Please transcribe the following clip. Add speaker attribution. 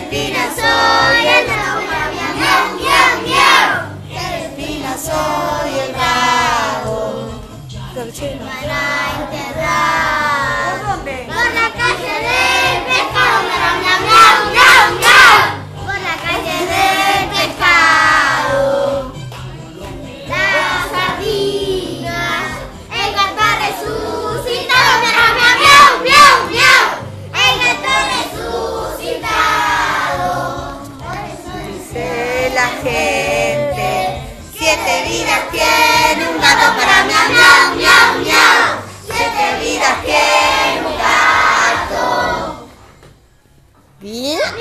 Speaker 1: Delfina soy el rabo. Miau, miau, soy el rabo.
Speaker 2: Dice